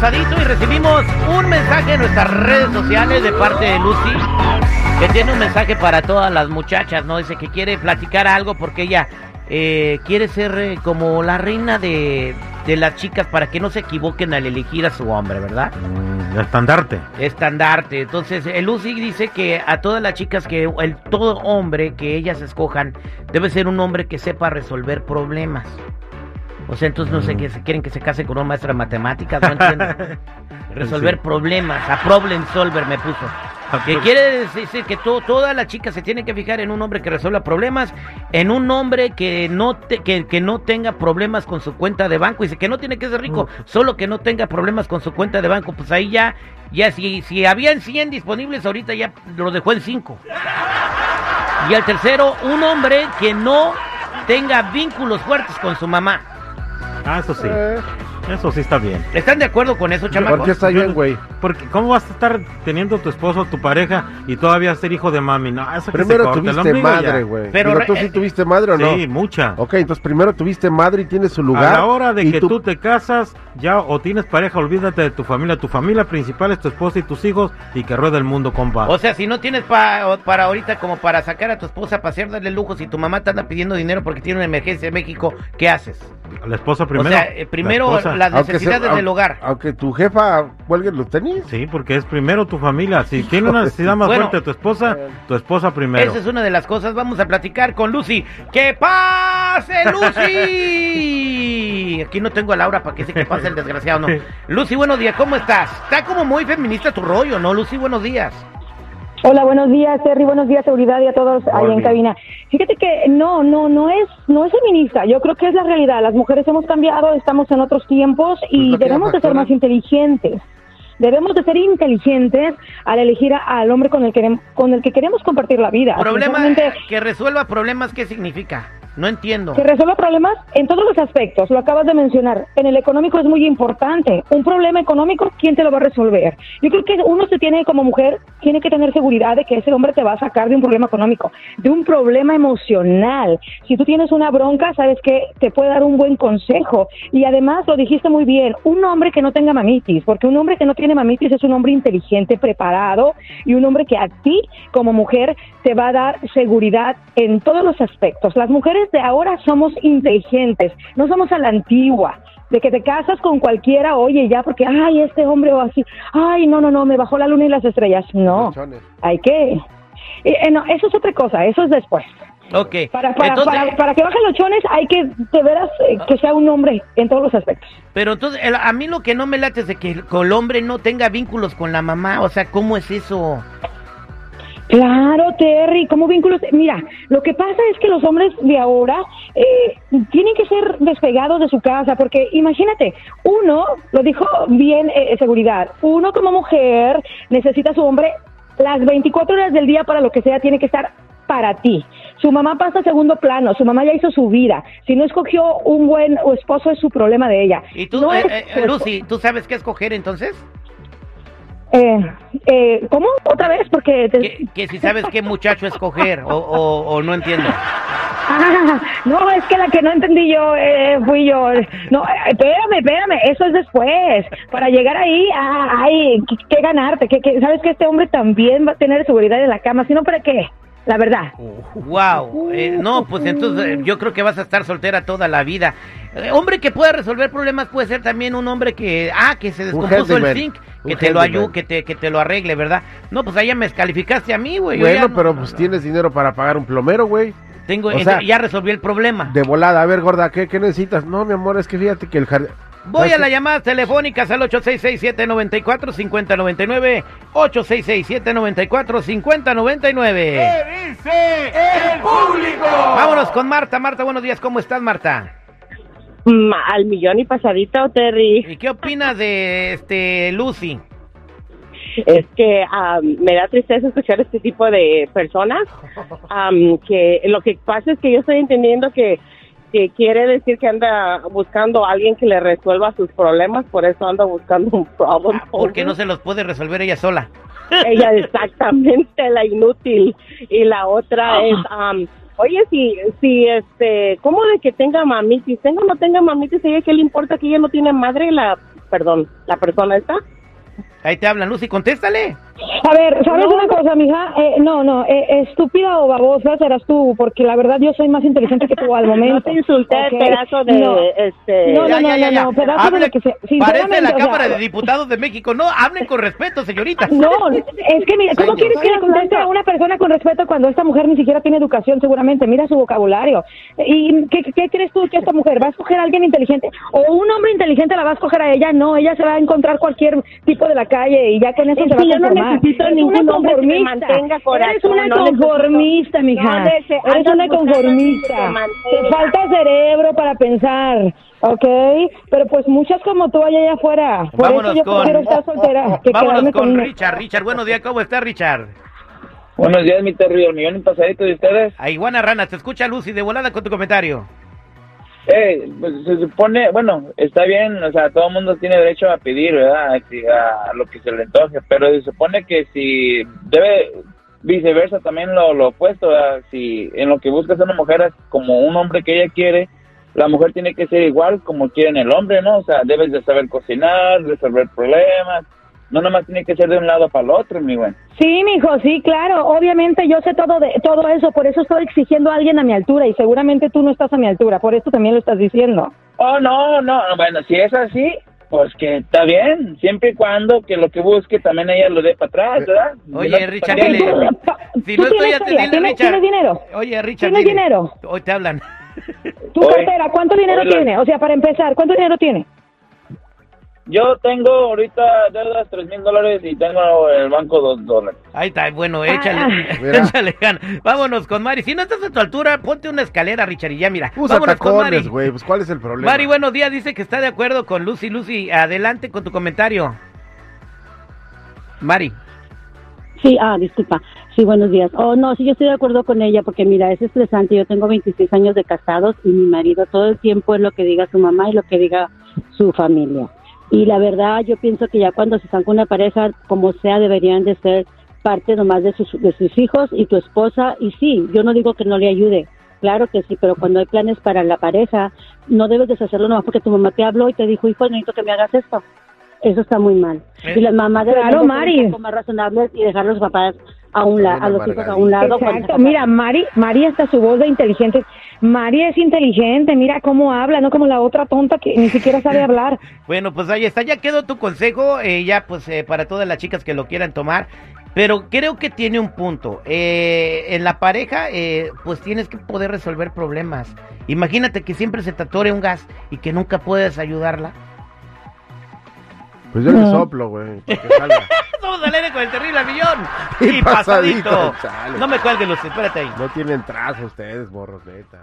pasadito y recibimos un mensaje en nuestras redes sociales de parte de Lucy que tiene un mensaje para todas las muchachas, ¿no? Dice que quiere platicar algo porque ella eh, quiere ser eh, como la reina de, de las chicas para que no se equivoquen al elegir a su hombre, ¿verdad? Mm, estandarte. Estandarte. Entonces, el Lucy dice que a todas las chicas que el todo hombre que ellas escojan debe ser un hombre que sepa resolver problemas. O sea, entonces no sé qué se quieren que se case con una maestra de matemáticas, no entiendo. Resolver Sí. problemas, a problem solver me puso. Que quiere decir que to- todas las chicas se tienen que fijar en un hombre que resuelva problemas, en un hombre que no te- que, que no tenga problemas con su cuenta de banco. Dice que no tiene que ser rico, solo que no tenga problemas con su cuenta de banco. Pues ahí ya, ya si, si habían 100 disponibles, ahorita ya lo dejó en 5. Y el tercero, un hombre que no tenga vínculos fuertes con su mamá. Ah, eso sí. Eh, Eso sí está bien. ¿Están de acuerdo con eso, chamacos? ¿Por qué está bien, güey? Porque, ¿cómo vas a estar teniendo tu esposo, tu pareja y todavía ser hijo de mami? No, eso que Primero se tuviste madre, güey. Pero Digo, ¿Tú sí tuviste madre o no? Sí, mucha. Ok, entonces primero tuviste madre y tienes su lugar. A la hora de y que tú... te casas, ya o tienes pareja, olvídate de tu familia. Tu familia principal es tu esposa y tus hijos y que rueda el mundo, compa. O sea, si no tienes pa- o- para ahorita como para sacar a tu esposa a pasear, darle lujo, si tu mamá te anda pidiendo dinero porque tiene una emergencia en México, ¿qué haces? la esposa primero. o sea, eh, primero la las sea- necesidades del hogar. Aunque tu jefa cuelgue los tenis. Sí, porque es primero tu familia. Si tiene una necesidad más Bueno. fuerte tu esposa, tu esposa primero. Esa es una de las cosas. Vamos a platicar con Lucy. ¡Que pase, Lucy! Aquí no tengo a Laura para que se que pase el desgraciado, ¿no? Lucy, buenos días, ¿cómo estás? Está como muy feminista tu rollo, ¿no, Lucy? Buenos días. Hola, buenos días, Terry, buenos días, seguridad y a todos ahí en cabina. Fíjate que no, no, no es, no es feminista. Yo creo que es la realidad. Las mujeres hemos cambiado, estamos en otros tiempos y Pues debemos de ser más inteligentes. Debemos de ser inteligentes al elegir a- al hombre con el que con el que queremos compartir la vida. Problema, que resuelva problemas, ¿qué significa? No entiendo. que resuelva problemas en todos los aspectos, lo acabas de mencionar. En el económico es muy importante. Un problema económico, ¿quién te lo va a resolver? Yo creo que uno se tiene como mujer, tiene que tener seguridad de que ese hombre te va a sacar de un problema económico, de un problema emocional. Si tú tienes una bronca, sabes que te puede dar un buen consejo. Y además, lo dijiste muy bien, un hombre que no tenga mamitis, porque un hombre que no tiene mamitis es un hombre inteligente, preparado y un hombre que a ti como mujer te va a dar seguridad en todos los aspectos. Las mujeres de ahora somos inteligentes, no somos a la antigua. De que te casas con cualquiera, oye, ya porque, ay, este hombre o así, ay, no, no, no, me bajó la luna y las estrellas. No, Colchones. hay que. eh, eh, no, eso es otra cosa, eso es después. Ok. Para, para, Entonces, para, para que bajen los chones hay que, de veras, eh, que sea un hombre en todos los aspectos. Pero entonces, el- a mí lo que no me late es de que el, que el hombre no tenga vínculos con la mamá. O sea, ¿cómo es eso? Claro, Terry, ¿cómo vínculos? Mira, lo que pasa es que los hombres de ahora eh, tienen que ser despegados de su casa, porque imagínate, uno, lo dijo bien eh, seguridad, uno como mujer necesita a su hombre las 24 horas del día para lo que sea, tiene que estar para ti. Su mamá pasa a segundo plano, su mamá ya hizo su vida. Si no escogió un buen esposo es su problema de ella. Y tú, No eh, eh. Lucy, ¿tú sabes qué escoger entonces? Eh, eh, ¿Cómo? ¿Otra vez? Porque... te- Que, que si sabes qué muchacho escoger, o, o, o no entiendo. Ah, no, es que la que no entendí yo eh, fui yo. No, eh, espérame, espérame, eso es después. Para llegar ahí, ah, ay, que ganarte. Que, que- Sabes que este hombre también va a tener seguridad en la cama, si no, ¿para qué? La verdad. Wow. eh, no, pues entonces eh, yo creo que vas a estar soltera toda la vida. Eh, hombre que pueda resolver problemas puede ser también un hombre que, ah, que se descompuso el zinc, que te lo ayude, que te, que te lo arregle, ¿verdad? No, pues ahí ya me descalificaste a mí, güey. Bueno, no- pero no, pues no. tienes dinero para pagar un plomero, güey. Tengo, o sea- ya resolví el problema. De volada. A ver, gorda, ¿qué, qué necesitas? No, mi amor, es que fíjate que el jardín... Voy a las llamadas telefónicas al 866-794-5099. 866-794-5099. ¿Qué dice el público? Vámonos con Marta. Marta, buenos días. ¿Cómo estás, Marta? Mm, Al millón y pasadito, Terry. ¿Y qué opinas de este Lucy? Es que am, me da tristeza escuchar este tipo de personas. am, que lo que pasa es que yo estoy entendiendo que, que quiere decir que anda buscando a alguien que le resuelva sus problemas, por eso anda buscando un problem. Porque no se los puede resolver ella sola. Ella exactamente la inútil y la otra es am, Oye, si, si, este, ¿cómo de que tenga mamitis? Tenga o no tenga mamitis, ¿a ella qué le importa que ella no tiene madre? La, perdón, la persona esta. Ahí te hablan, Lucy, contéstale. A ver, ¿sabes una cosa, mija? Eh, no, no, eh, estúpida o babosa serás tú, porque la verdad yo soy más inteligente que tú al momento. No te insulté, ¿ok? pedazo de, No. este... No, no, ya, ya, no, ya. no, pedazo de Hable- lo que sea. Parece la o sea, Cámara de Diputados de México. No, hablen con respeto, señorita. No, es que mira, ¿cómo Señor. quieres que le conteste a una persona con respeto cuando esta mujer ni siquiera tiene educación seguramente? Mira su vocabulario. ¿Y qué, qué crees tú que esta mujer va a escoger a alguien inteligente? ¿O un hombre inteligente la va a escoger a ella? No, ella se va a encontrar cualquier tipo de la calle y ya con eso Es se va a conformar. Necesito Eres ningún una hombre que me conformista. mantenga, corazón, Eres una no necesito- conformista, mija. No Eres una conformista. te falta cerebro para pensar, ¿ok? Pero pues muchas como tú allá afuera. Por Vámonos eso yo con- prefiero estar soltera que Vámonos con una- Richard. Richard, buenos días. ¿Cómo está, Richard? Buenos días, mi Terry, el millón y pasadito de ustedes. A Iguana Rana, te escucha Lucy de volada con tu comentario. Eh, pues, se supone, bueno, está bien, o sea, todo el mundo tiene derecho a pedir, ¿verdad? Si- A, lo que se le antoje, pero se supone que si debe viceversa también lo, opuesto. Si en lo que buscas una mujer es como un hombre que ella quiere, la mujer tiene que ser igual como quieren el hombre, ¿no? O sea, debes de saber cocinar, resolver problemas, no nomás tiene que ser de un lado para el otro, mi güey. Sí, mijo, sí, claro. Obviamente yo sé todo de todo eso, por eso estoy exigiendo a alguien a mi altura y seguramente tú no estás a mi altura, por eso también lo estás diciendo. Oh, no, no, bueno, si es así, pues que está bien, siempre y cuando que lo que busque también ella lo dé para atrás, ¿verdad? Oye, No, Richard, dile. Pa- Si ¿Tú no estoy atendiendo, ¿Tienes, Richard. ¿Tienes dinero? Oye, Richard. ¿Tienes dile. dinero? Hoy te hablan. ¿Tu cartera cuánto dinero tiene? O sea, para empezar, ¿cuánto dinero tiene? Yo tengo ahorita deudas tres mil dólares y tengo en el banco dos dólares. Ahí está, bueno, échale. Ah, échale ganas. Vámonos con Mari. Si no estás a tu altura, ponte una escalera, Richard, y ya mira. Usa Vámonos tacones, güey. Pues, ¿cuál es el problema? Mari, buenos días. Dice que está de acuerdo con Lucy. Lucy, adelante con tu comentario. Mari. Sí, ah, disculpa. Sí, buenos días. Oh, no, sí, yo estoy de acuerdo con ella porque mira, es estresante. Yo tengo 26 años de casados y mi marido todo el tiempo es lo que diga su mamá y lo que diga su familia. Y la verdad, yo pienso que ya cuando se están con una pareja, como sea, deberían de ser parte nomás de sus, de sus hijos y tu esposa. Y sí, yo no digo que no le ayude. Claro que sí, pero cuando hay planes para la pareja, no debes deshacerlo nomás porque tu mamá te habló y te dijo, hijo, necesito que me hagas esto. Eso está muy mal. Y las mamás Claro, ser un poco más razonables y dejar a los papás a un lado, a los hijos a un lado. Exacto, mira, Mari, Mari hasta su voz de inteligente. Mari es inteligente, mira cómo habla, no como la otra tonta que ni siquiera sabe hablar. Bueno, pues ahí está. Ya quedó tu consejo. eh, ya, pues, eh, para todas las chicas que lo quieran tomar. Pero creo que tiene un punto. Eh, en la pareja, eh, pues tienes que poder resolver problemas. Imagínate que siempre se te atore un gas y que nunca puedes ayudarla. Pues yo le soplo, güey. para que salga. Vamos al aire con el terrible millón. Y pasadito. No me cuelgues, Lucy, espérate ahí. No tienen trazo ustedes, morros, neta.